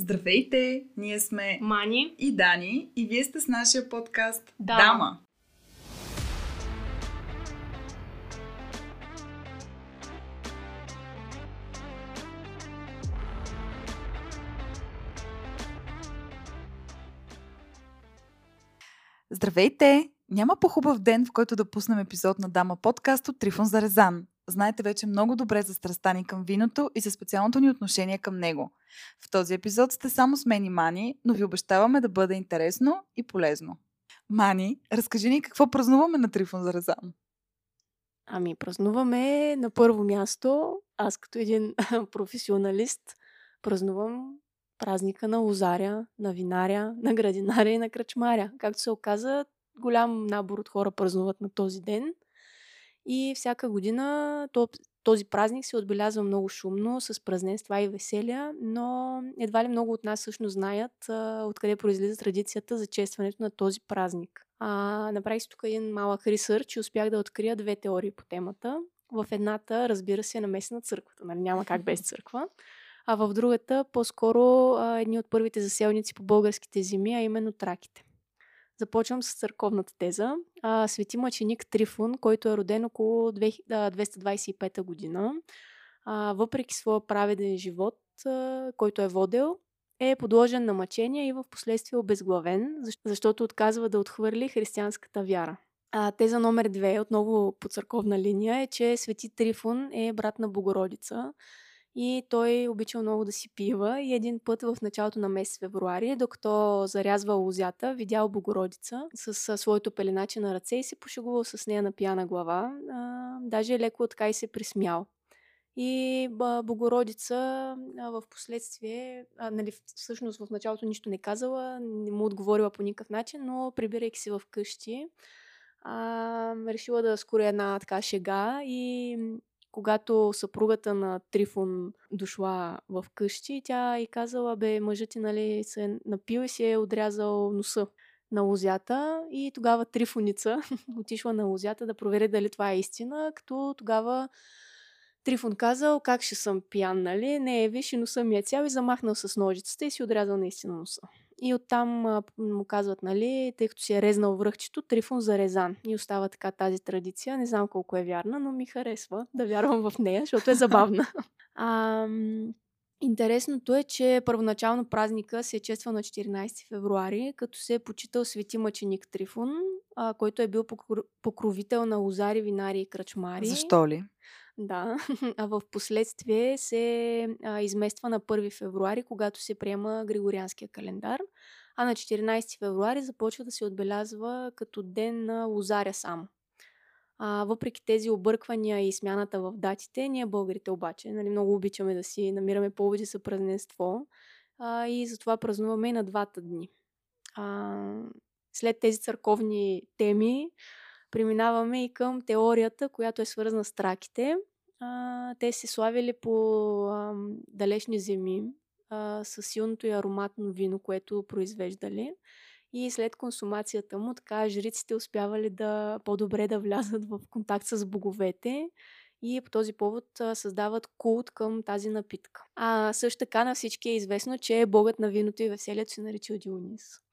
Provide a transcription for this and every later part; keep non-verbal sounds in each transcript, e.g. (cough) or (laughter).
Здравейте! Ние сме Мани и Дани и вие сте с нашия подкаст Дама. Дама. Здравейте! Няма по-хубав ден, в който да пуснем епизод на Дама подкаст от Трифон Зарезан. Знаете вече много добре за страстта ни към виното и за специалното ни отношение към него. В този епизод сте само с мен и Мани, но ви обещаваме да бъде интересно и полезно. Мани, разкажи ни какво празнуваме на Трифон Зарезан. Ами, празнуваме на първо място, аз като един (laughs) професионалист, празнувам празника на лозаря, на винаря, на градинаря и на кръчмаря. Както се оказа, голям набор от хора празнуват на този ден. И всяка година този празник се отбелязва много шумно, с празненства и веселия, но едва ли много от нас всъщност знаят а, откъде произлиза традицията за честването на този празник. А, направих си тук един малък ресърч и успях да открия две теории по темата. В едната, разбира се, е намесена църквата, нали няма как без (laughs) църква. А в другата, по-скоро, а, едни от първите заселници по българските земи, а именно траките. Започвам с църковната теза. А, свети мъченик Трифун, който е роден около 225 година, а, въпреки своя праведен живот, а, който е водел, е подложен на мъчения и в последствие обезглавен, защото отказва да отхвърли християнската вяра. А, теза номер две, отново по църковна линия, е, че свети Трифун е брат на Богородица, и той обичал много да си пива и един път в началото на месец февруари, докато зарязва лозята, видял Богородица с своето пеленаче на ръце и се пошегувал с нея на пияна глава. А, даже леко така и се присмял. И Богородица в последствие, нали, всъщност в началото нищо не казала, не му отговорила по никакъв начин, но прибирайки се в къщи, решила да скори една така шега и когато съпругата на Трифон дошла в къщи, тя и казала, бе, мъжът ти, нали, се е напил и си е отрязал носа на лозята и тогава Трифоница (laughs) отишла на лозята да провери дали това е истина, като тогава Трифон казал, как ще съм пиян, нали? Не, виж, и носа ми е цял и замахнал с ножицата и си отрязал наистина носа. И оттам а, му казват, нали, тъй като си е резнал връхчето, Трифон зарезан. И остава така тази традиция. Не знам колко е вярна, но ми харесва да вярвам в нея, защото е забавна. (laughs) а, Интересното е, че първоначално празника се е чества на 14 февруари, като се е почитал свети мъченик Трифон, а, който е бил покровител на лозари, винари и кръчмари. Защо ли? Да, (laughs) а в последствие се а, измества на 1 февруари, когато се приема Григорианския календар, а на 14 февруари започва да се отбелязва като ден на лозаря само. А, въпреки тези обърквания и смяната в датите, ние българите обаче нали, много обичаме да си намираме поводи за празненство а, и затова празнуваме и на двата дни. А, след тези църковни теми, преминаваме и към теорията, която е свързана с траките. А, те се славили по а, далечни земи а, с силното и ароматно вино, което произвеждали. И след консумацията му, така жриците успявали да по-добре да влязат в контакт с боговете и по този повод създават култ към тази напитка. А също така на всички е известно, че богът на виното и веселието се нарича Дионис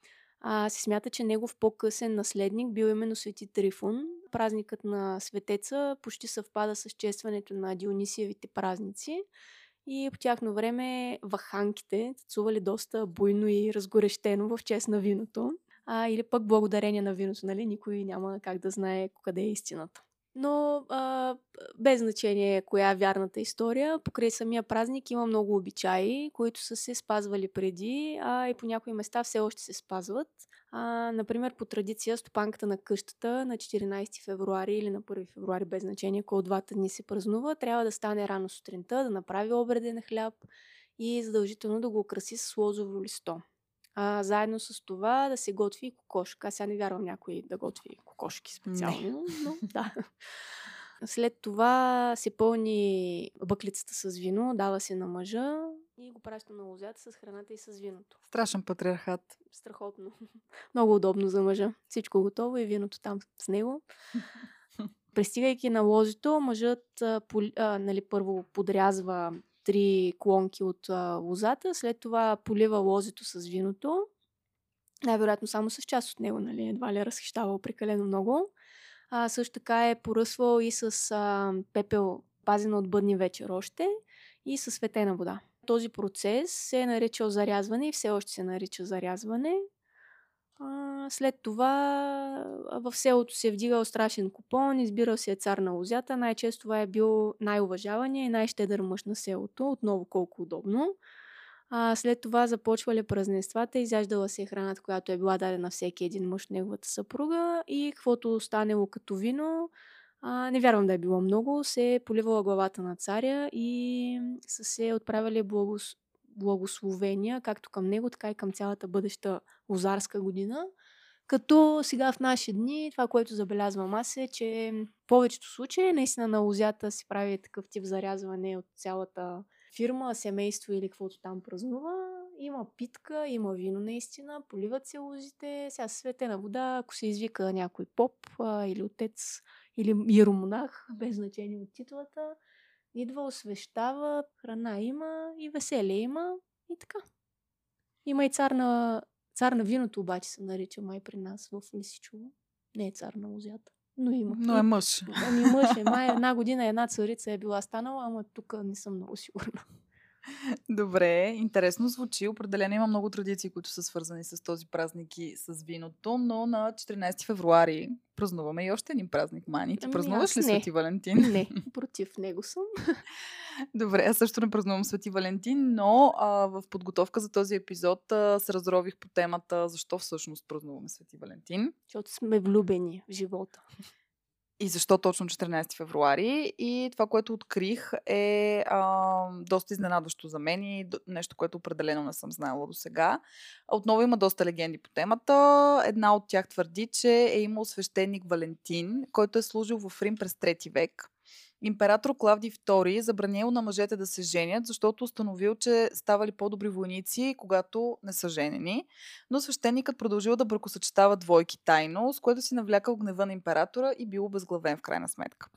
а, се смята, че негов по-късен наследник бил именно Свети Трифун. Празникът на светеца почти съвпада с честването на Дионисиевите празници и по тяхно време ваханките танцували доста буйно и разгорещено в чест на виното. А, или пък благодарение на виното, нали? Никой няма как да знае къде е истината. Но а, без значение коя е вярната история, покрай самия празник има много обичаи, които са се спазвали преди, а и по някои места все още се спазват. А, например, по традиция, стопанката на къщата на 14 февруари или на 1 февруари, без значение, кой от двата дни се празнува, трябва да стане рано сутринта, да направи обреден хляб и задължително да го украси с лозово листо. А, заедно с това да се готви кокошка. Аз сега не вярвам някой да готви кокошки специално, не. но (laughs) да. (laughs) След това се пълни бъклицата с вино, дава се на мъжа и го праща на лозята с храната и с виното. Страшен патриархат. Страхотно. (laughs) Много удобно за мъжа. Всичко готово и виното там с него. Пристигайки на ложето, мъжът а, нали, първо подрязва три клонки от а, лозата, след това полива лозето с виното, най-вероятно само с част от него, нали, едва ли е разхищавал прекалено много. А, също така е поръсвал и с а, пепел, пазена от бъдни вечер още, и с светена вода. Този процес се е наричал зарязване и все още се нарича зарязване. След това в селото се е вдигал страшен купон, избирал се е цар на лозята. Най-често това е бил най-уважавания и най-щедър мъж на селото. Отново колко удобно. А, след това започвали празненствата, изяждала се храната, която е била дадена всеки един мъж неговата съпруга и каквото останело като вино, а, не вярвам да е било много, се е поливала главата на царя и са се отправили благос... благословения, както към него, така и към цялата бъдеща лозарска година. Като сега в наши дни, това, което забелязвам аз е, че в повечето случаи наистина на лозята си прави такъв тип зарязване от цялата фирма, семейство или каквото там празнува. Има питка, има вино наистина, поливат се лозите, сега светена вода, ако се извика някой поп или отец или иеромонах, без значение от титлата, идва, освещава, храна има и веселие има и така. Има и цар на, цар на виното, обаче се нарича май при нас в Лисичово. Не е цар на лозята. Но има. Но е мъж. Ами мъж е. Май една година една царица е била станала, ама тук не съм много сигурна. Добре, интересно звучи. Определено има много традиции, които са свързани с този празник и с виното, но на 14 февруари празнуваме и още един празник, Мани. Ти ами, празнуваш ли не. Свети Валентин? Не, против него съм. (laughs) Добре, аз също не празнувам Свети Валентин, но а, в подготовка за този епизод а, се разрових по темата защо всъщност празнуваме Свети Валентин. Защото сме влюбени в живота и защо точно 14 февруари. И това, което открих е а, доста изненадващо за мен и нещо, което определено не съм знаела до сега. Отново има доста легенди по темата. Една от тях твърди, че е имал свещеник Валентин, който е служил в Рим през 3 век император Клавдий II забранил на мъжете да се женят, защото установил, че ставали по-добри войници, когато не са женени. Но свещеникът продължил да бракосъчетава двойки тайно, с което си навлякал гнева на императора и бил обезглавен в крайна сметка.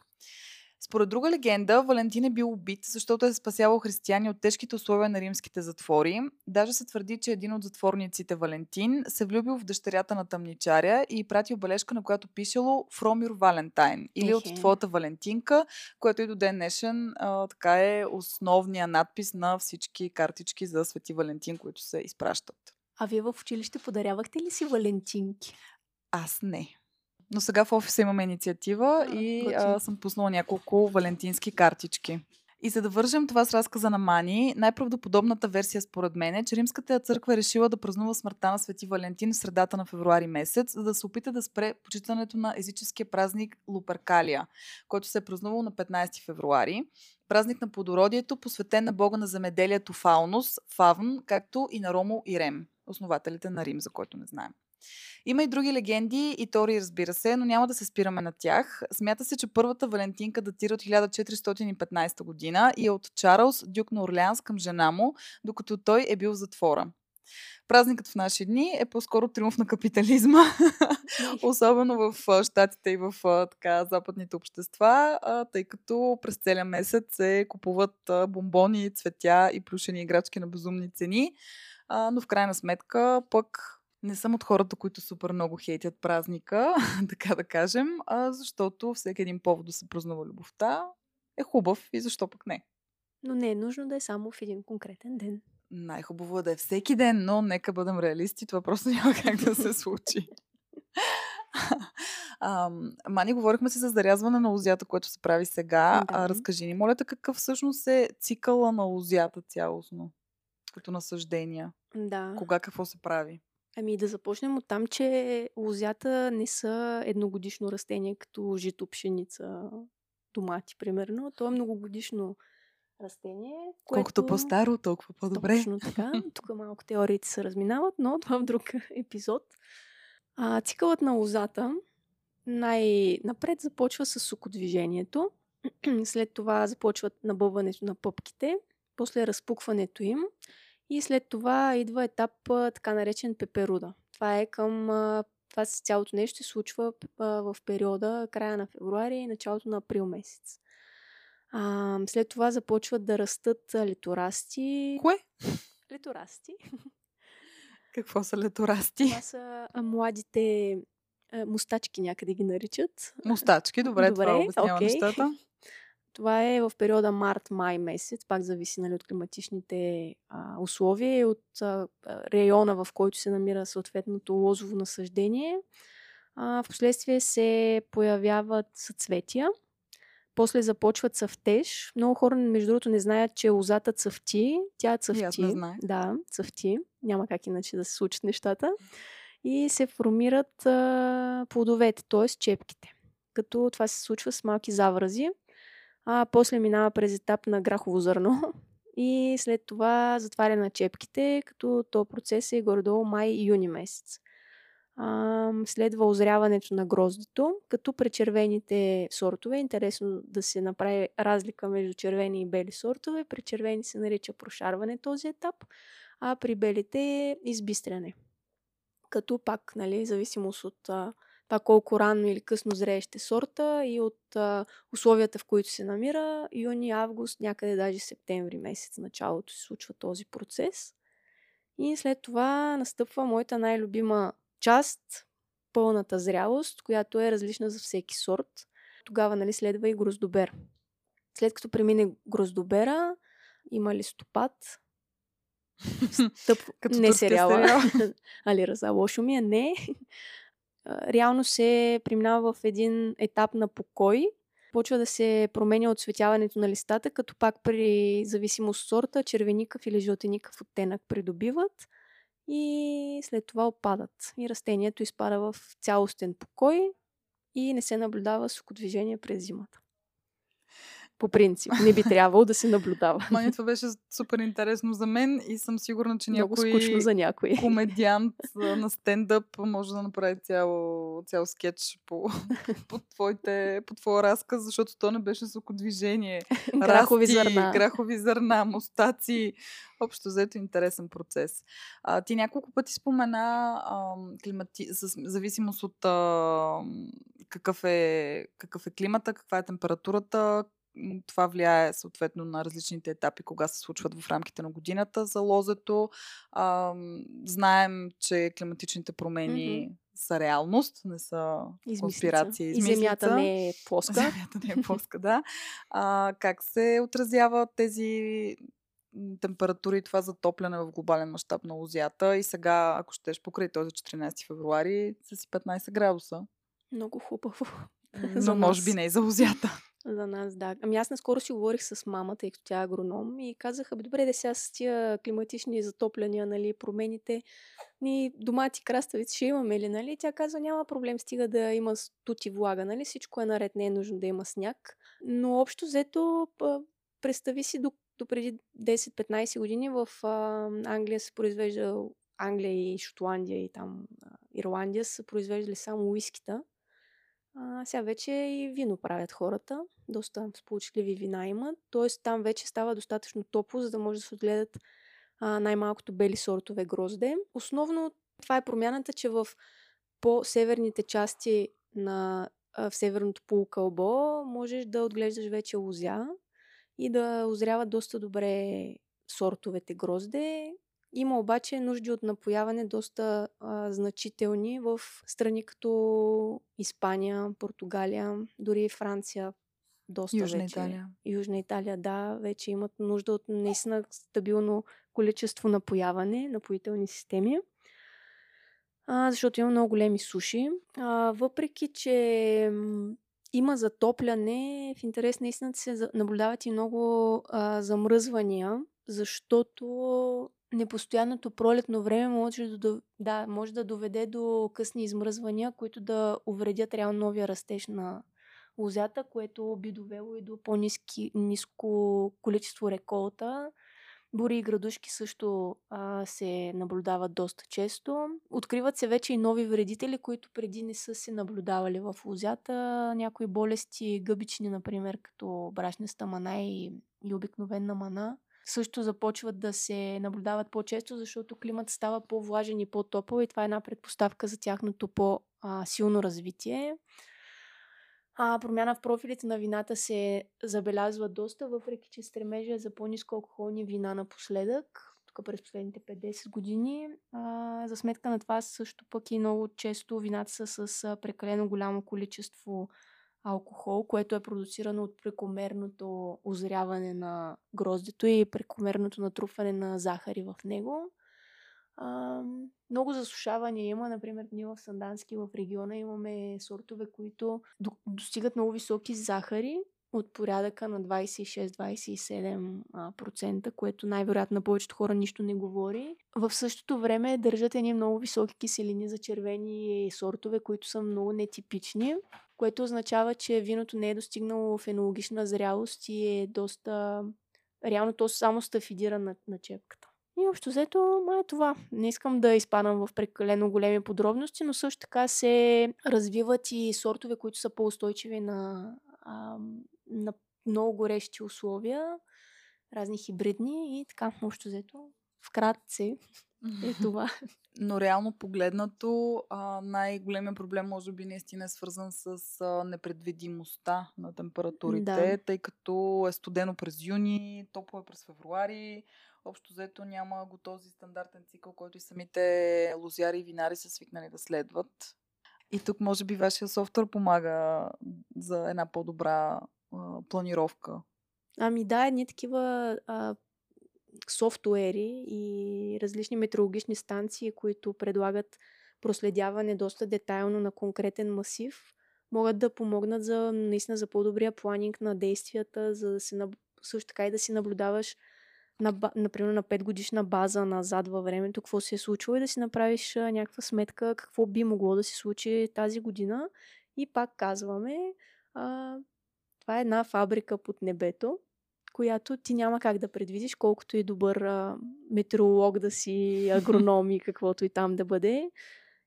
Според друга легенда, Валентин е бил убит, защото е спасявал християни от тежките условия на римските затвори. Даже се твърди, че един от затворниците, Валентин, се влюбил в дъщерята на тъмничаря и пратил бележка, на която пишело From your Valentine или от твоята Валентинка, което и до ден днешен а, така е основния надпис на всички картички за Свети Валентин, които се изпращат. А вие в училище подарявахте ли си Валентинки? Аз не. Но сега в офиса имаме инициатива а, и а, съм пуснала няколко валентински картички. И за да вържем това с разказа на Мани, най-правдоподобната версия според мен е, че Римската църква е решила да празнува смъртта на Свети Валентин в средата на февруари месец, за да се опита да спре почитането на езическия празник Луперкалия, който се е празнувал на 15 февруари. Празник на плодородието, посветен на бога на земеделието Фаунус, Фавн, както и на Ромо и Рем, основателите на Рим, за който не знаем. Има и други легенди и тори, разбира се, но няма да се спираме на тях. Смята се, че първата Валентинка датира от 1415 година и е от Чарлз, дюк на Орлеанс към жена му, докато той е бил в затвора. Празникът в наши дни е по-скоро триумф на капитализма, (laughs) особено в Штатите и в така, западните общества, тъй като през целия месец се купуват бомбони, цветя и плюшени играчки на безумни цени. Но в крайна сметка пък не съм от хората, които супер много хейтят празника, (laughs) така да кажем, а защото всеки един повод да се празнува любовта е хубав и защо пък не. Но не е нужно да е само в един конкретен ден. Най-хубаво е да е всеки ден, но нека бъдем реалисти, това просто (laughs) няма как да се случи. (laughs) А, Мани, говорихме си за зарязване на лозята, което се прави сега. Да. А, разкажи ни, моля какъв всъщност е цикъла на лозята цялостно, като насъждения? Да. Кога какво се прави? Ами да започнем от там, че лозята не са едногодишно растение, като жито, пшеница, томати, примерно. То е многогодишно растение. Което... Колкото по-старо, толкова по-добре. Точно така. (laughs) Тук малко теориите се разминават, но това в друг (laughs) епизод. А, цикълът на лозата най-напред започва с сукодвижението. (clears throat) След това започват набъването на пъпките, после разпукването им и след това идва етап така наречен пеперуда. Това е към това с цялото нещо се случва в периода края на февруари и началото на април месец. А, след това започват да растат леторасти. Кое? Леторасти. (laughs) Какво са леторасти? Това са а, младите а, мустачки някъде ги наричат. Мустачки, добре, добре това обяснява окей. нещата. Това е в периода март-май месец, пак зависи нали, от климатичните а, условия и от а, района, в който се намира съответното лозово насъждение. А, впоследствие се появяват съцветия, после започват цъфтеж. Много хора, между другото, не знаят, че лозата цъфти. Тя цъфти. Да, цъфти. Няма как иначе да се случат нещата. И се формират а, плодовете, т.е. чепките. Като това се случва с малки заврази а после минава през етап на грахово зърно (laughs) и след това затваря на чепките, като то процес е горе-долу май-юни месец. А, следва озряването на гроздето, като при червените сортове интересно да се направи разлика между червени и бели сортове. При червени се нарича прошарване този етап, а при белите е избистряне. Като пак, нали, зависимост от а, това колко рано или късно зрееще сорта и от а, условията, в които се намира. Юни, август, някъде даже септември месец началото се случва този процес. И след това настъпва моята най-любима част, пълната зрялост, която е различна за всеки сорт. Тогава нали, следва и гроздобер. След като премине гроздобера, има листопад. (laughs) Стъп... Като не сериала. сериал. (laughs) Али Раза, лошо ми е, не. Реално се преминава в един етап на покой. Почва да се променя отцветяването на листата, като пак при зависимост от сорта, червеникъв или жълтеникъв оттенък придобиват и след това опадат. И растението изпада в цялостен покой и не се наблюдава сукодвижение през зимата. По принцип, не би трябвало да се наблюдава. Мани, това беше супер интересно за мен и съм сигурна, че Много някой скучно за някой. комедиант (laughs) на стендъп може да направи цял, цял скетч по, (laughs) по, твоите, по твоя разказ, защото то не беше звукодвижение. (laughs) Грахови Расти, зърна. Грахови зърна, мустаци. Общо взето интересен процес. А, ти няколко пъти спомена а, климати... с зависимост от а, какъв, е, какъв е климата, каква е температурата, това влияе съответно на различните етапи, кога се случват в рамките на годината за лозето. А, знаем, че климатичните промени Мгм. са реалност, не са Измислица. конспирация, И измислица. земята не е (laughs) плоска. Земята не е плоска, да. А, как се отразява тези температури и това затопляне в глобален мащаб на лозята и сега, ако щеш покрай този 14 февруари, са си 15 градуса. Много хубаво. (laughs) Но може би не и за лозята. За нас, да. Ами аз наскоро си говорих с мама, тъй като тя е агроном и казаха, бе, добре, да сега с тия климатични затопляния, нали, промените, ни домати, краставици ще имаме ли, нали? Тя каза, няма проблем, стига да има студ и влага, нали? Всичко е наред, не е нужно да има сняг. Но общо взето, представи си до, до преди 10-15 години в а, Англия се произвежда, Англия и Шотландия и там Ирландия са произвеждали само уискита. А, сега вече и вино правят хората. Доста сполучливи вина имат. Тоест там вече става достатъчно топло, за да може да се отгледат а, най-малкото бели сортове грозде. Основно това е промяната, че в по-северните части на в северното полукълбо можеш да отглеждаш вече лозя и да озряват доста добре сортовете грозде. Има обаче нужди от напояване доста а, значителни в страни като Испания, Португалия, дори Франция. Доста Южна вече. Италия. Южна Италия, да, вече имат нужда от наистина стабилно количество напояване, напоителни системи. А, защото има много големи суши. А, въпреки, че има затопляне, в интерес на истината се наблюдават и много а, замръзвания, защото непостоянното пролетно време може да, да, може да доведе до късни измръзвания, които да увредят реално новия растеж на лозята, което би довело и до по-низко количество реколта. Бури и градушки също а, се наблюдават доста често. Откриват се вече и нови вредители, които преди не са се наблюдавали в лозята. Някои болести, гъбични, например, като брашнеста мана и, и обикновена мана, също започват да се наблюдават по-често, защото климат става по-влажен и по-топъл и това е една предпоставка за тяхното по-силно развитие. А, промяна в профилите на вината се забелязва доста, въпреки че стремежа е за по-низко алкохолни вина напоследък, тук през последните 5-10 години. А, за сметка на това също пък и много често вината са с прекалено голямо количество алкохол, което е продуцирано от прекомерното озряване на гроздето и прекомерното натрупване на захари в него. Много засушавания има. Например, ние в Сандански, в региона имаме сортове, които достигат много високи захари от порядъка на 26-27%, което най-вероятно на повечето хора нищо не говори. В същото време държат едни много високи киселини за червени сортове, които са много нетипични, което означава, че виното не е достигнало фенологична зрялост и е доста... Реално то само стафидира на, на чепката. И общо взето, ма е това. Не искам да изпадам в прекалено големи подробности, но също така се развиват и сортове, които са по-устойчиви на, а, на много горещи условия, разни хибридни и така, общо взето. Вкратце е това. Но реално погледнато, най-големият проблем може би наистина е свързан с непредвидимостта на температурите, да. тъй като е студено през юни, топло е през февруари, общо взето няма го този стандартен цикъл, който и самите лозяри и винари са свикнали да следват. И тук може би вашия софтуер помага за една по-добра а, планировка. Ами да, едни такива а, софтуери и различни метеорологични станции, които предлагат проследяване доста детайлно на конкретен масив, могат да помогнат за наистина за по-добрия планинг на действията, за да се също така и да си наблюдаваш на, например, на 5 годишна база назад във времето, какво се е случило и да си направиш някаква сметка какво би могло да се случи тази година. И пак казваме, а, това е една фабрика под небето, която ти няма как да предвидиш, колкото и добър а, метеоролог да си, (laughs) агроном и каквото и там да бъде.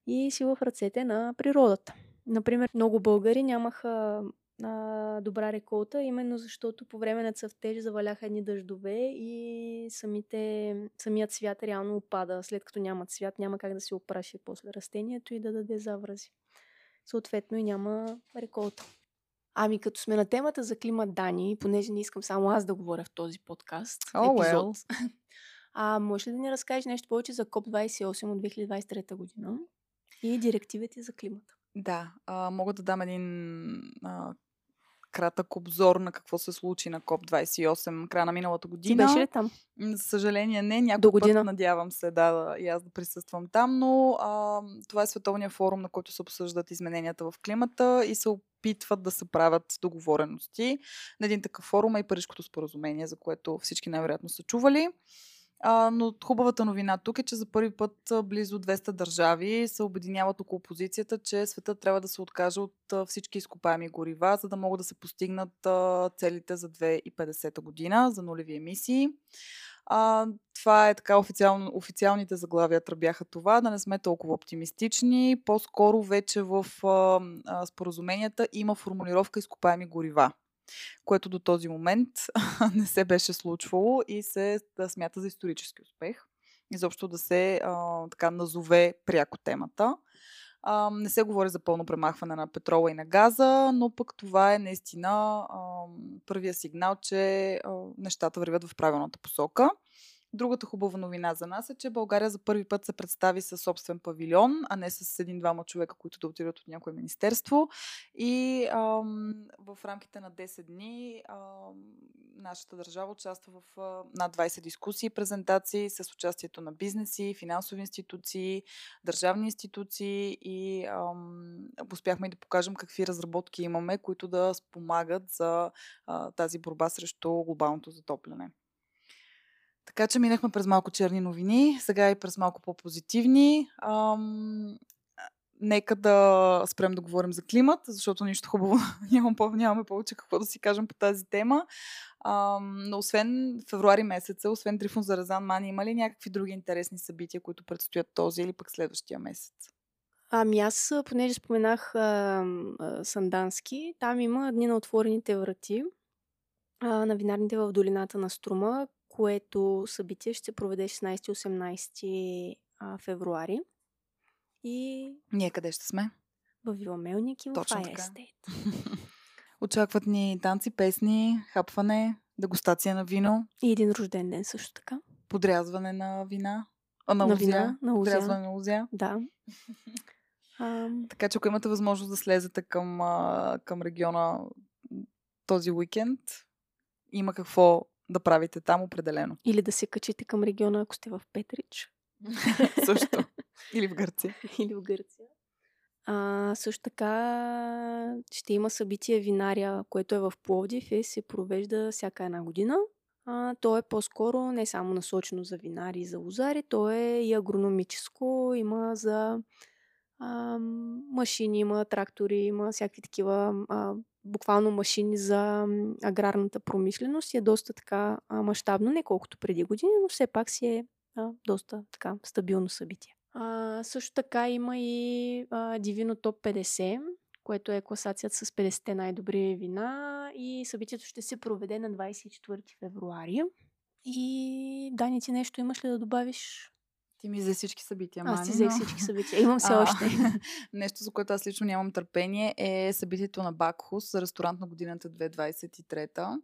И си в ръцете на природата. Например, много българи нямаха а, добра реколта, именно защото по време на цъфтеж заваляха едни дъждове и самите, самият цвят реално опада. След като няма цвят, няма как да се опраши после растението и да даде заврази. Съответно и няма реколта. Ами като сме на темата за климат Дани, понеже не искам само аз да говоря в този подкаст, oh, епизод, well. (laughs) а може ли да ни разкажеш нещо повече за КОП-28 от 2023 година и директивите за климата? Да, а, мога да дам един а, кратък обзор на какво се случи на КОП-28 края на миналата година. Ти беше ли там? За съжаление не, някой До година. път надявам се да, да, и аз да присъствам там, но а, това е световния форум, на който се обсъждат измененията в климата и се опитват да се правят договорености. На един такъв форум е и Парижското споразумение, за което всички най-вероятно са чували. А, но хубавата новина тук е, че за първи път близо 200 държави се обединяват около позицията, че света трябва да се откаже от всички изкопаеми горива, за да могат да се постигнат целите за 2050 година за нулеви емисии. А, това е така официално, официалните заглавия бяха това, да не сме толкова оптимистични. По-скоро вече в а, а, споразуменията има формулировка изкопаеми горива което до този момент (laughs) не се беше случвало и се да смята за исторически успех. Изобщо да се а, така назове пряко темата. А, не се говори за пълно премахване на петрола и на газа, но пък това е наистина а, първия сигнал, че а, нещата вървят в правилната посока. Другата хубава новина за нас е, че България за първи път се представи със собствен павилион, а не с един-двама човека, които да отидат от някое министерство. И ам, в рамките на 10 дни ам, нашата държава участва в а, над 20 дискусии и презентации с участието на бизнеси, финансови институции, държавни институции и ам, успяхме да покажем какви разработки имаме, които да спомагат за а, тази борба срещу глобалното затопляне. Така че минахме през малко черни новини, сега и през малко по-позитивни. Ам, нека да спрем да говорим за климат, защото нищо хубаво (laughs) нямам, нямаме повече какво да си кажем по тази тема. Ам, но освен февруари месеца, освен Трифон за Разан Мани, има ли някакви други интересни събития, които предстоят този или пък следващия месец? Ами аз, понеже споменах а, а, Сандански, там има Дни на отворените врати а, на винарните в долината на Струма, което събитие ще се проведе 16-18 февруари. И Ние къде ще сме? в Вила Мелник и в Estate. (laughs) Очакват ни танци, песни, хапване, дегустация на вино. И един рожден ден също така. Подрязване на вина. А, на, на лузя. вина, на лузя. Подрязване на лузя. Да. (laughs) А, Така че ако имате възможност да слезете към, към региона този уикенд, има какво да правите там определено. или да се качите към региона, ако сте в Петрич. (laughs) Също. (laughs) Или в Гърция. или в Гърция. А, също така ще има събитие Винария, което е в Пловдив и се провежда всяка една година. А, то е по-скоро не само насочено за винари и за лозари, то е и агрономическо, има за а, машини, има трактори, има всякакви такива а, буквално машини за аграрната промишленост и е доста така мащабно, не колкото преди години, но все пак си е а, доста така стабилно събитие. А, също така има и а, Divino Top 50, което е класацията с 50-те най-добри вина и събитието ще се проведе на 24 февруари. И Дани, ти нещо имаш ли да добавиш? Ти ми взе всички събития, Аз ти Мани, взех но- всички (laughs) събития. Имам все А, още. (laughs) Нещо, за което аз лично нямам търпение, е събитието на Бакхус за ресторант на годината 2023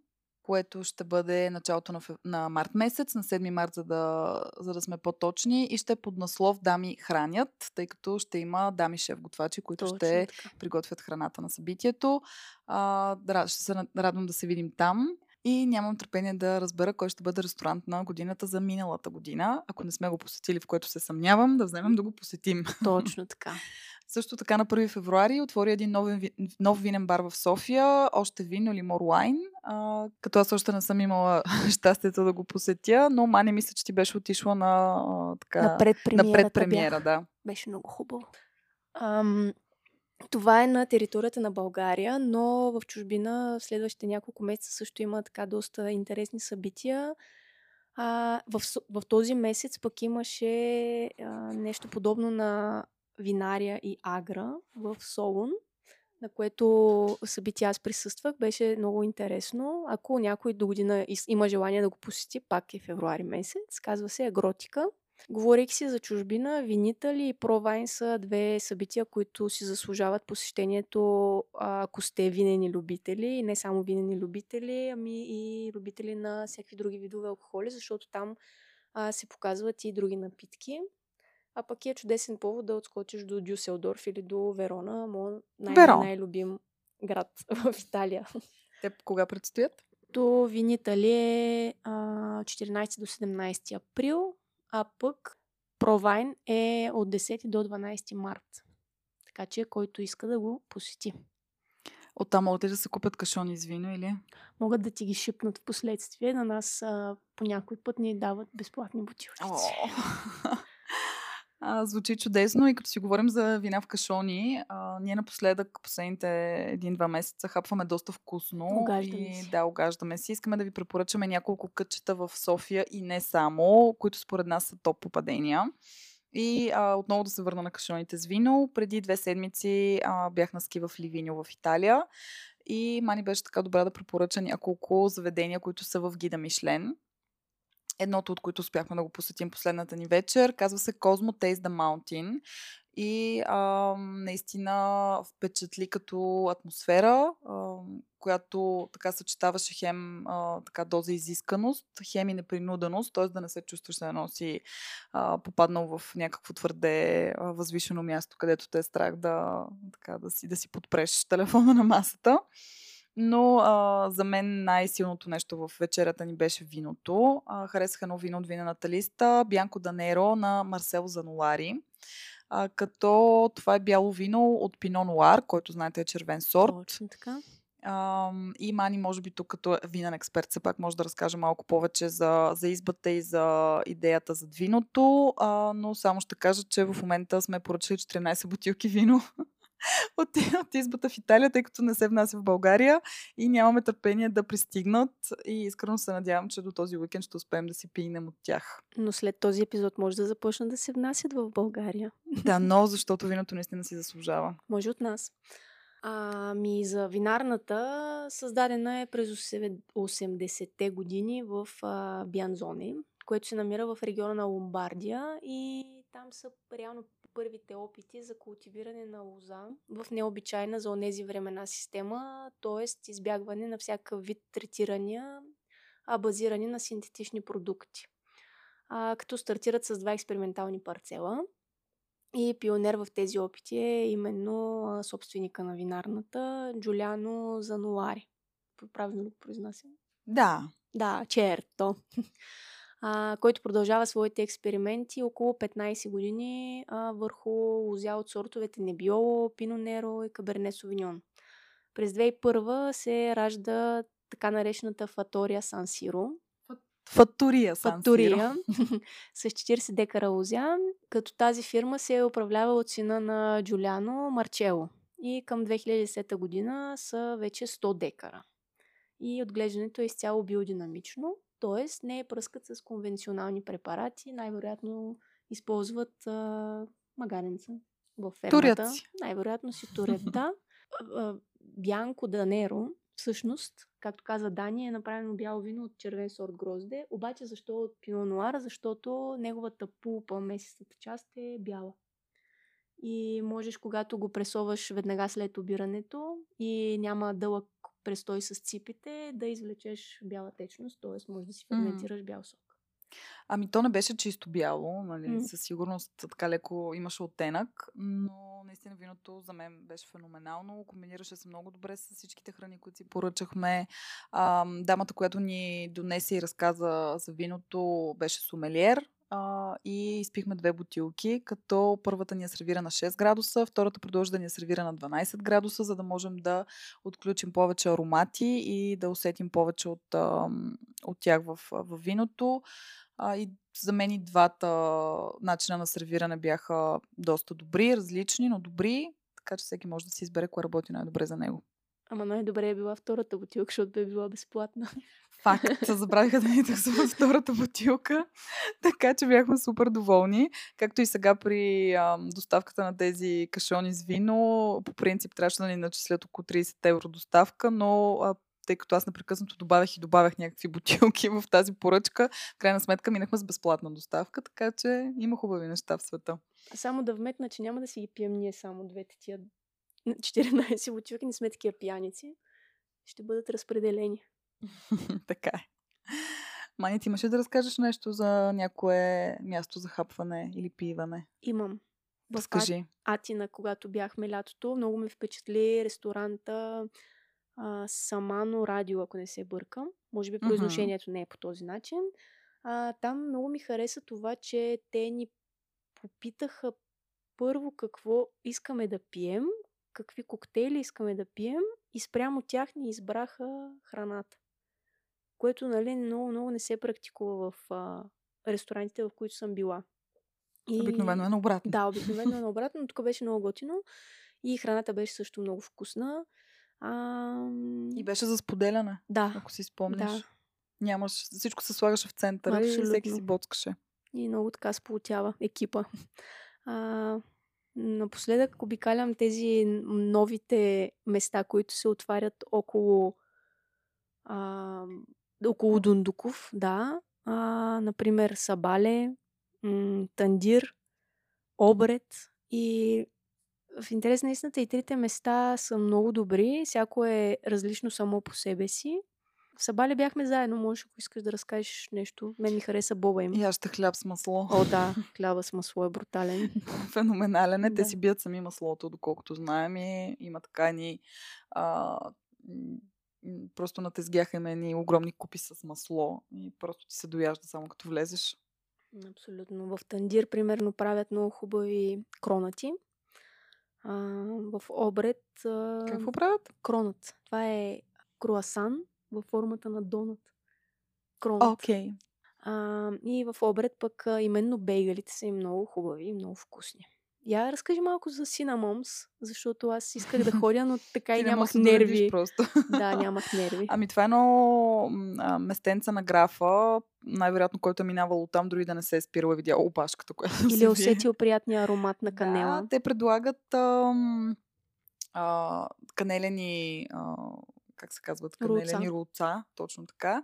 което ще бъде началото на, фев... на март месец, на 7 март, за да, за да сме по-точни. И ще под наслов Дами хранят, тъй като ще има дами шеф-готвачи, които Точно ще така. приготвят храната на събитието. А, ще се радвам да се видим там. И нямам търпение да разбера кой ще бъде ресторант на годината за миналата година. Ако не сме го посетили, в което се съмнявам, да вземем да го посетим. (laughs) Точно така. Също така на 1 февруари отвори един нов, нов винен бар в София, още вино или more wine, а, като аз още не съм имала (laughs) щастието да го посетя, но Мани мисля, че ти беше отишла на, а, така, на предпремиерата на предпремиера, да. Беше много хубаво. Ам, това е на територията на България, но в чужбина в следващите няколко месеца също има така доста интересни събития. А, в, в този месец пък имаше а, нещо подобно на Винария и Агра в Солун, на което събитие аз присъствах. Беше много интересно. Ако някой до година има желание да го посети, пак е февруари месец. Казва се Агротика. Говорейки си за чужбина, Винитали и Провайн са две събития, които си заслужават посещението, ако сте винени любители. И не само винени любители, ами и любители на всякакви други видове алкохоли, защото там а, се показват и други напитки. А пък е чудесен повод да отскочиш до Дюселдорф или до Верона, моят най- най-любим град (laughs) в Италия. Те кога предстоят? То Винитали е а, 14 до 17 април, а пък Провайн е от 10 до 12 март. Така че който иска да го посети. Оттам могат ли да се купят кашони с вино или? Могат да ти ги шипнат в последствие. На нас а, по някой път ни дават безплатни бутилчици. (laughs) А, звучи чудесно и като си говорим за вина в кашони, а, ние напоследък, последните един-два месеца, хапваме доста вкусно. Огаждаме и, си. Да, огаждаме си. Искаме да ви препоръчаме няколко кътчета в София и не само, които според нас са топ попадения. И а, отново да се върна на кашоните с вино. Преди две седмици а, бях на ски в Ливиньо в Италия. И Мани беше така добра да препоръча няколко заведения, които са в гида Мишлен. Едното от които успяхме да го посетим последната ни вечер, казва се Cosmo Taste the Mountain. И а, наистина впечатли като атмосфера, а, която така съчетаваше хем а, така доза изисканост, хем и непринуденост, т.е. да не се чувстваш едно си а, попаднал в някакво твърде а, възвишено място, където те е страх да, така, да, си, да си подпреш телефона на масата. Но а, за мен най-силното нещо в вечерята ни беше виното. А, харесах едно вино от винената листа, Бянко Данеро на Марсел Занолари. А, като това е бяло вино от Пино Нуар, който знаете е червен сорт. Точно така. А, и Мани, може би тук като винен експерт, все пак може да разкаже малко повече за, за избата и за идеята за виното, а, но само ще кажа, че в момента сме поръчали 14 бутилки вино (laughs) от, (laughs) от избата в Италия, тъй като не се внася в България и нямаме търпение да пристигнат и искрено се надявам, че до този уикенд ще успеем да си пинем от тях. Но след този епизод може да започнат да се внасят в България. Да, (laughs) но защото виното наистина си заслужава. Може от нас. Ами за винарната създадена е през 80-те години в а, Бянзоне, което се намира в региона на Ломбардия и там са реално първите опити за култивиране на лоза в необичайна за онези времена система, т.е. избягване на всякакъв вид третирания, а базирани на синтетични продукти. А, като стартират с два експериментални парцела. И пионер в тези опити е именно собственика на винарната, Джуляно Зануари. Правилно ли го произнасям? Да. Да, черто. А, който продължава своите експерименти около 15 години а, върху лозя от сортовете Небиоло, Пинонеро и Каберне Совиньон. През 2001 се ражда така наречената Фатория Сан Сиро. Фатория Сан Фатория (laughs) с 40 декара лозя, като тази фирма се управлява от сина на Джуляно Марчело. И към 2010 година са вече 100 декара. И отглеждането е изцяло биодинамично, т.е. не е пръскат с конвенционални препарати, най-вероятно използват а, магаренца в фермата. Най-вероятно си турят, (laughs) да. Бянко Данеро, всъщност, както каза Дани, е направено бяло вино от червен сорт грозде. Обаче защо от пино нуара? Защото неговата пулпа, месецата част е бяла. И можеш, когато го пресоваш веднага след обирането и няма дълъг престой с ципите, да извлечеш бяла течност, т.е. може да си ферментираш бял сок. Ами то не беше чисто бяло, нали? М. Със сигурност така леко имаше оттенък, но наистина виното за мен беше феноменално. Комбинираше се много добре с всичките храни, които си поръчахме. А, дамата, която ни донесе и разказа за виното, беше сомелиер. А, и изпихме две бутилки, като първата ни е сервира на 6 градуса, втората продължи да ни е сервира на 12 градуса, за да можем да отключим повече аромати и да усетим повече от, ам, от тях в, в виното. А, и за мен и двата начина на сервиране бяха доста добри, различни, но добри, така че всеки може да си избере кое работи най-добре за него. Ама най-добре е била втората бутилка, защото бе била безплатна. (laughs) Факт, забравиха да ни таксуват втората бутилка, така че бяхме супер доволни. Както и сега при а, доставката на тези кашони с вино, по принцип трябваше да ни начислят около 30 евро доставка, но а, тъй като аз непрекъснато добавях и добавях някакви бутилки в тази поръчка, в крайна сметка минахме с безплатна доставка, така че има хубави неща в света. Само да вметна, че няма да си ги пием ние само двете тия 14 бутилки, не сме такива пияници. Ще бъдат разпределени. (laughs) така е. Мани, ти имаш ли да разкажеш нещо за някое място за хапване или пиване? Имам. Разкажи. Атина, когато бяхме лятото, много ме впечатли ресторанта а, Самано Радио, ако не се бъркам. Може би произношението не е по този начин. А, там много ми хареса това, че те ни попитаха първо какво искаме да пием, какви коктейли искаме да пием и спрямо тях ни избраха храната. Което, нали, много, много не се практикува в а, ресторантите, в които съм била. И... Обикновено е наобратно. Да, (laughs) обикновено е наобратно, но тук беше много готино. И храната беше също много вкусна. А, И беше за споделяне, да, ако си спомниш. да. Нямаш, всичко се слагаше в центъра и всеки Абсолютно. си боцкаше. И много така сполутява екипа. А, напоследък обикалям тези новите места, които се отварят около, а, около Дундуков, да. А, например, Сабале, м- Тандир, Обред. И в интерес на истината и трите места са много добри. Всяко е различно само по себе си. В Сабале бяхме заедно. Можеш, ако искаш да разкажеш нещо. Мен ми хареса боба им. Ще хляб с масло. О, да, (laughs) хляба с масло е брутален. (laughs) Феноменален е. Те Да. си бият сами маслото, доколкото знаем. И има така ни... А, просто натезгяха им едни огромни купи с масло. И просто ти се дояжда само като влезеш. Абсолютно. В Тандир, примерно, правят много хубави кронати. А, в Обред а, Какво правят? кронат. Това е круасан във формата на донат. Кронат. А, и в Обред пък именно бейгалите са и много хубави и много вкусни. Я разкажи малко за Синамомс, защото аз исках да ходя, но (laughs) така и нямах нерви. просто. Да, нямах (laughs) нерви. Ами това е едно а, местенце на графа, най-вероятно който е минавал оттам, дори да не се е спирал и видял опашката, която (laughs) Или вие. усетил приятния аромат на канела. Да, те предлагат ам, а, канелени, а, как се казват, канелени Рулца. точно така.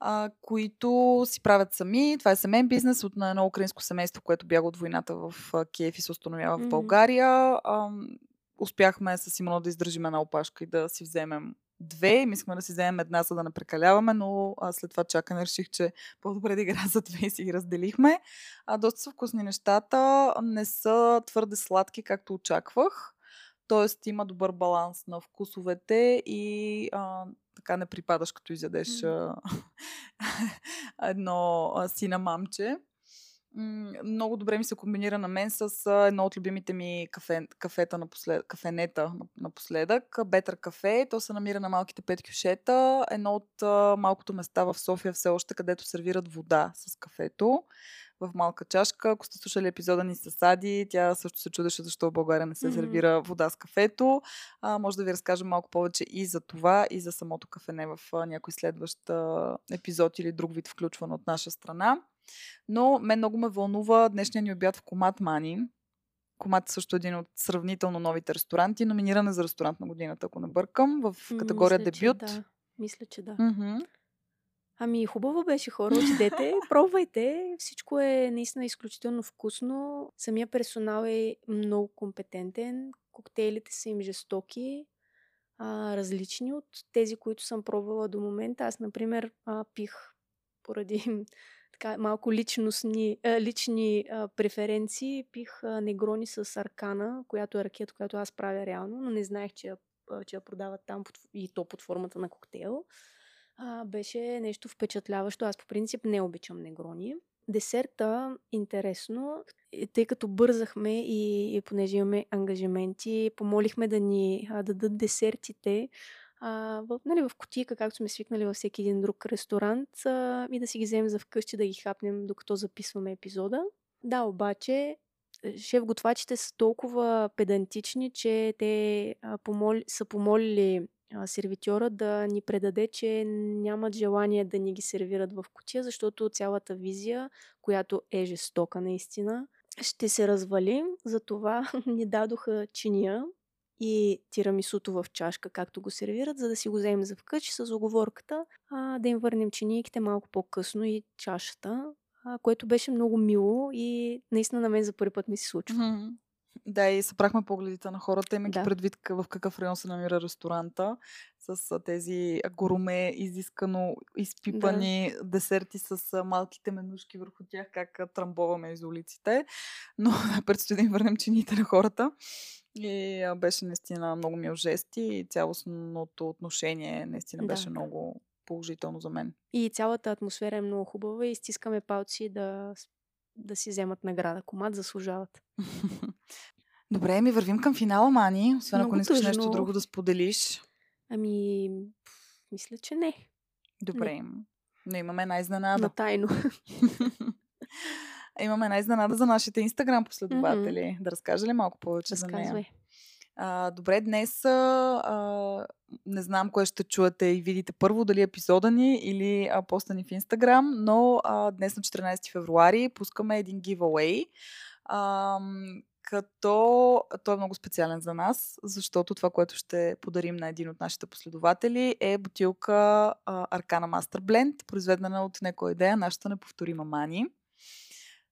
а, които си правят сами. Това е семейен бизнес от на едно украинско семейство, което бяга от войната в Киев и се установява в Мгм. България. А, успяхме с Симона да издържим една опашка и да си вземем две. Мислихме да си вземем една, за да не прекаляваме, но а, след това чакане реших, че (laughs) по-добре да игра за две и си ги разделихме. А, доста са вкусни нещата. Не са твърде сладки, както очаквах. Тоест има добър баланс на вкусовете и а, така не припадаш, като изядеш а, (laughs) едно а, сина мамче. Много добре ми се комбинира на мен с а, едно от любимите ми кафе, кафета напослед, кафенета на- напоследък. Бетър кафе. То се намира на малките пет кюшета. Едно от а, малкото места в София все още, където сервират вода с кафето в малка чашка. Ако сте слушали епизода ни с Ади, тя също се чудеше защо в България не се сервира вода с кафето. А, може да ви разкажем малко повече и за това, и за самото кафене в а, някой следващ а, епизод или друг вид включван от наша страна. Но мен много ме вълнува днешния ни обяд в Комат Мани. Комат е също един от сравнително новите ресторанти. Номиниран е за ресторант на годината, ако не бъркам, в категория мисля, че дебют. да. Мисля, че да. Мгм. Ами хубаво беше хора, (laughs) отидете, пробвайте. Всичко е наистина изключително вкусно. Самия персонал е много компетентен. Коктейлите са им жестоки, а, различни от тези, които съм пробвала до момента. Аз, например, а, пих поради (laughs) така малко личностни, а, лични а, преференции, пих а, негрони с аркана, която е ракета, която аз правя реално, но не знаех, че я, а, че я продават там под, и то под формата на коктейл а, беше нещо впечатляващо. Аз по принцип не обичам негрони. Десерта, интересно, тъй като бързахме и, и понеже имаме ангажименти, помолихме да ни а, дадат десертите а, в, нали, в кутийка, както сме свикнали във всеки един друг ресторант а, и да си ги вземем за вкъщи, да ги хапнем, докато записваме епизода. Да, обаче е, шеф-готвачите са толкова педантични, че те а, помоли, са помолили сервитьора да ни предаде, че нямат желание да ни ги сервират в кутия, защото цялата визия, която е жестока наистина, ще се развали. Затова (laughs) ни дадоха чиния и тирамисуто в чашка, както го сервират, за да си го вземем за вкъщи с оговорката а, да им върнем чинийките малко по-късно и чашата, а, което беше много мило и наистина на мен за първи път ми се случва. Мгм. Да, и събрахме погледите на хората, имайки Да. предвид в какъв район се намира ресторанта, с тези гуруме, изискано изпипани десерти с малките менушки върху тях, как трамбоваме из улиците. Но (laughs) предстои да им върнем чините на хората. И беше наистина много мил жест и цялостното отношение наистина Да. беше много положително за мен. И цялата атмосфера е много хубава и стискаме палци да, да си вземат награда. Комат заслужават. (laughs) Добре, ми вървим към финала, Мани. Освен ако не искаш нещо тъжно. друго да споделиш. Ами, мисля, че не. Добре. Но имаме една На тайно. (laughs) Имаме една изненада за нашите инстаграм последователи. Да разкажа ли малко повече за нея? А, добре, днес а, не знам кое ще чуете и видите първо, дали епизода ни или а, поста ни в Инстаграм, но а, днес на 14 февруари пускаме един giveaway, а, като той е много специален за нас, защото това, което ще подарим на един от нашите последователи е бутилка а, Arcana Master Blend, произведена от Неко идея, нашата неповторима мани.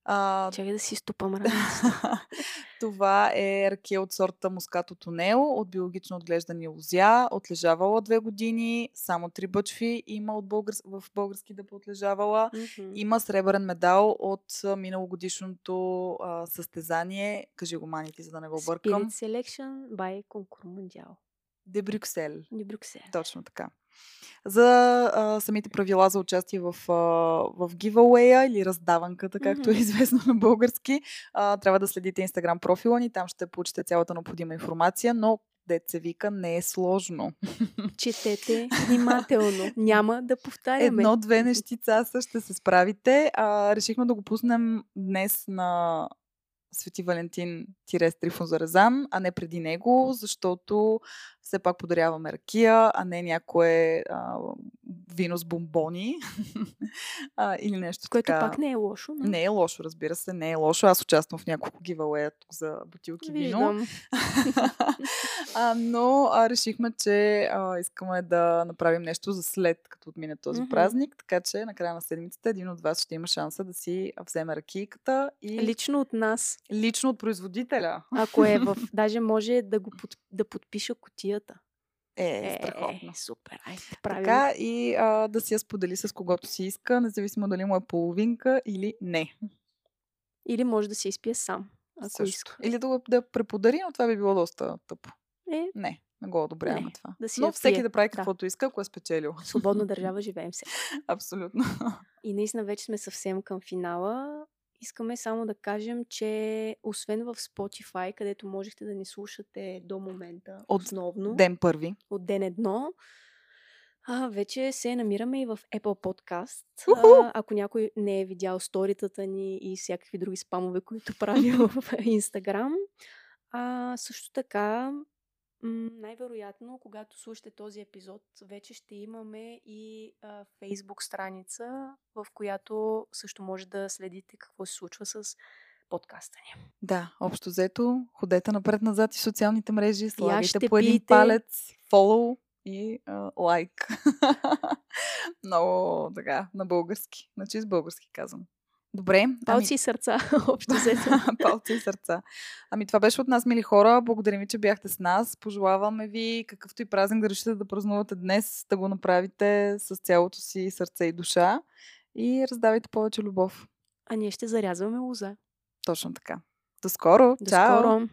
А, Чакай да си стопам (laughs) това е ракия от сорта Мускато Тонел, от биологично отглеждани лозя, отлежавала две години, само три бъчви има от българс... в български да отлежавала. Мгм. Има сребърен медал от миналогодишното а, състезание. Кажи го, Маните, за да не го объркам. Spirit Selection by Конкур Мондиал. Де Брюксел. Ни Брюксел. Точно така. За а, самите правила за участие в, а, в giveaway или раздаванката, както е известно на български, а, трябва да следите инстаграм профила ни, там ще получите цялата необходима информация, но дет се вика не е сложно. Четете (laughs) внимателно. Няма да повтаряме. Едно-две нещица ще се справите. А, решихме да го пуснем днес на Свети Валентин Трифон Зарезан, а не преди него, защото все пак подаряваме ракия, а не някое а, вино с бомбони (laughs) а, или нещо Което така. пак не е лошо. Но... Не е лошо, разбира се, не е лошо. Аз участвам в няколко гивалея за бутилки вино. Виждам. (laughs) а, но а, решихме, че а, искаме да направим нещо за след, като отмине този Мгм. празник, така че на края на седмицата един от вас ще има шанса да си вземе ракийката и Лично от нас. лично от производителя. Ако е в... (laughs) Даже може да го под... да подпиша котията. Е, страхотно. Е, супер. Правим. Така и а, да си я сподели с когото си иска, независимо дали му е половинка или не. Или може да се изпие сам, ако Също. иска. Или да, да преподари, но това би било доста тъпо. Е, Не, не го одобряваме това. да си но всеки пие, да прави да. каквото иска, ако е спечелил. свободна (laughs) държава живеем се. Абсолютно. И наистина вече сме съвсем към финала. Искаме само да кажем, че освен в Spotify, където можехте да ни слушате до момента От основно, Ден първи. от ден едно, а, вече се намираме и в Apple Podcast. А, ако някой не е видял сторитата ни и всякакви други спамове, които правим (laughs) в Instagram. А, също така, м, най-вероятно, когато слушате този епизод, вече ще имаме и а, Facebook страница, в която също може да следите какво се случва с подкаста ни. Да, общо взето, ходете напред-назад и социалните мрежи, слагайте по един пийте. палец, фолоу и а, лайк. (laughs) Много така, на български. На чист български казвам. Добре. Палци и сърца, (laughs) общо взето. (laughs) Палци и сърца. Ами това беше от нас, мили хора. Благодарим ви, че бяхте с нас. Пожелаваме ви какъвто и празник да решите да празнувате днес, да го направите с цялото си сърце и душа и раздавайте повече любов. А ние ще зарязваме лоза. Точно така. До скоро. До Чао! скоро!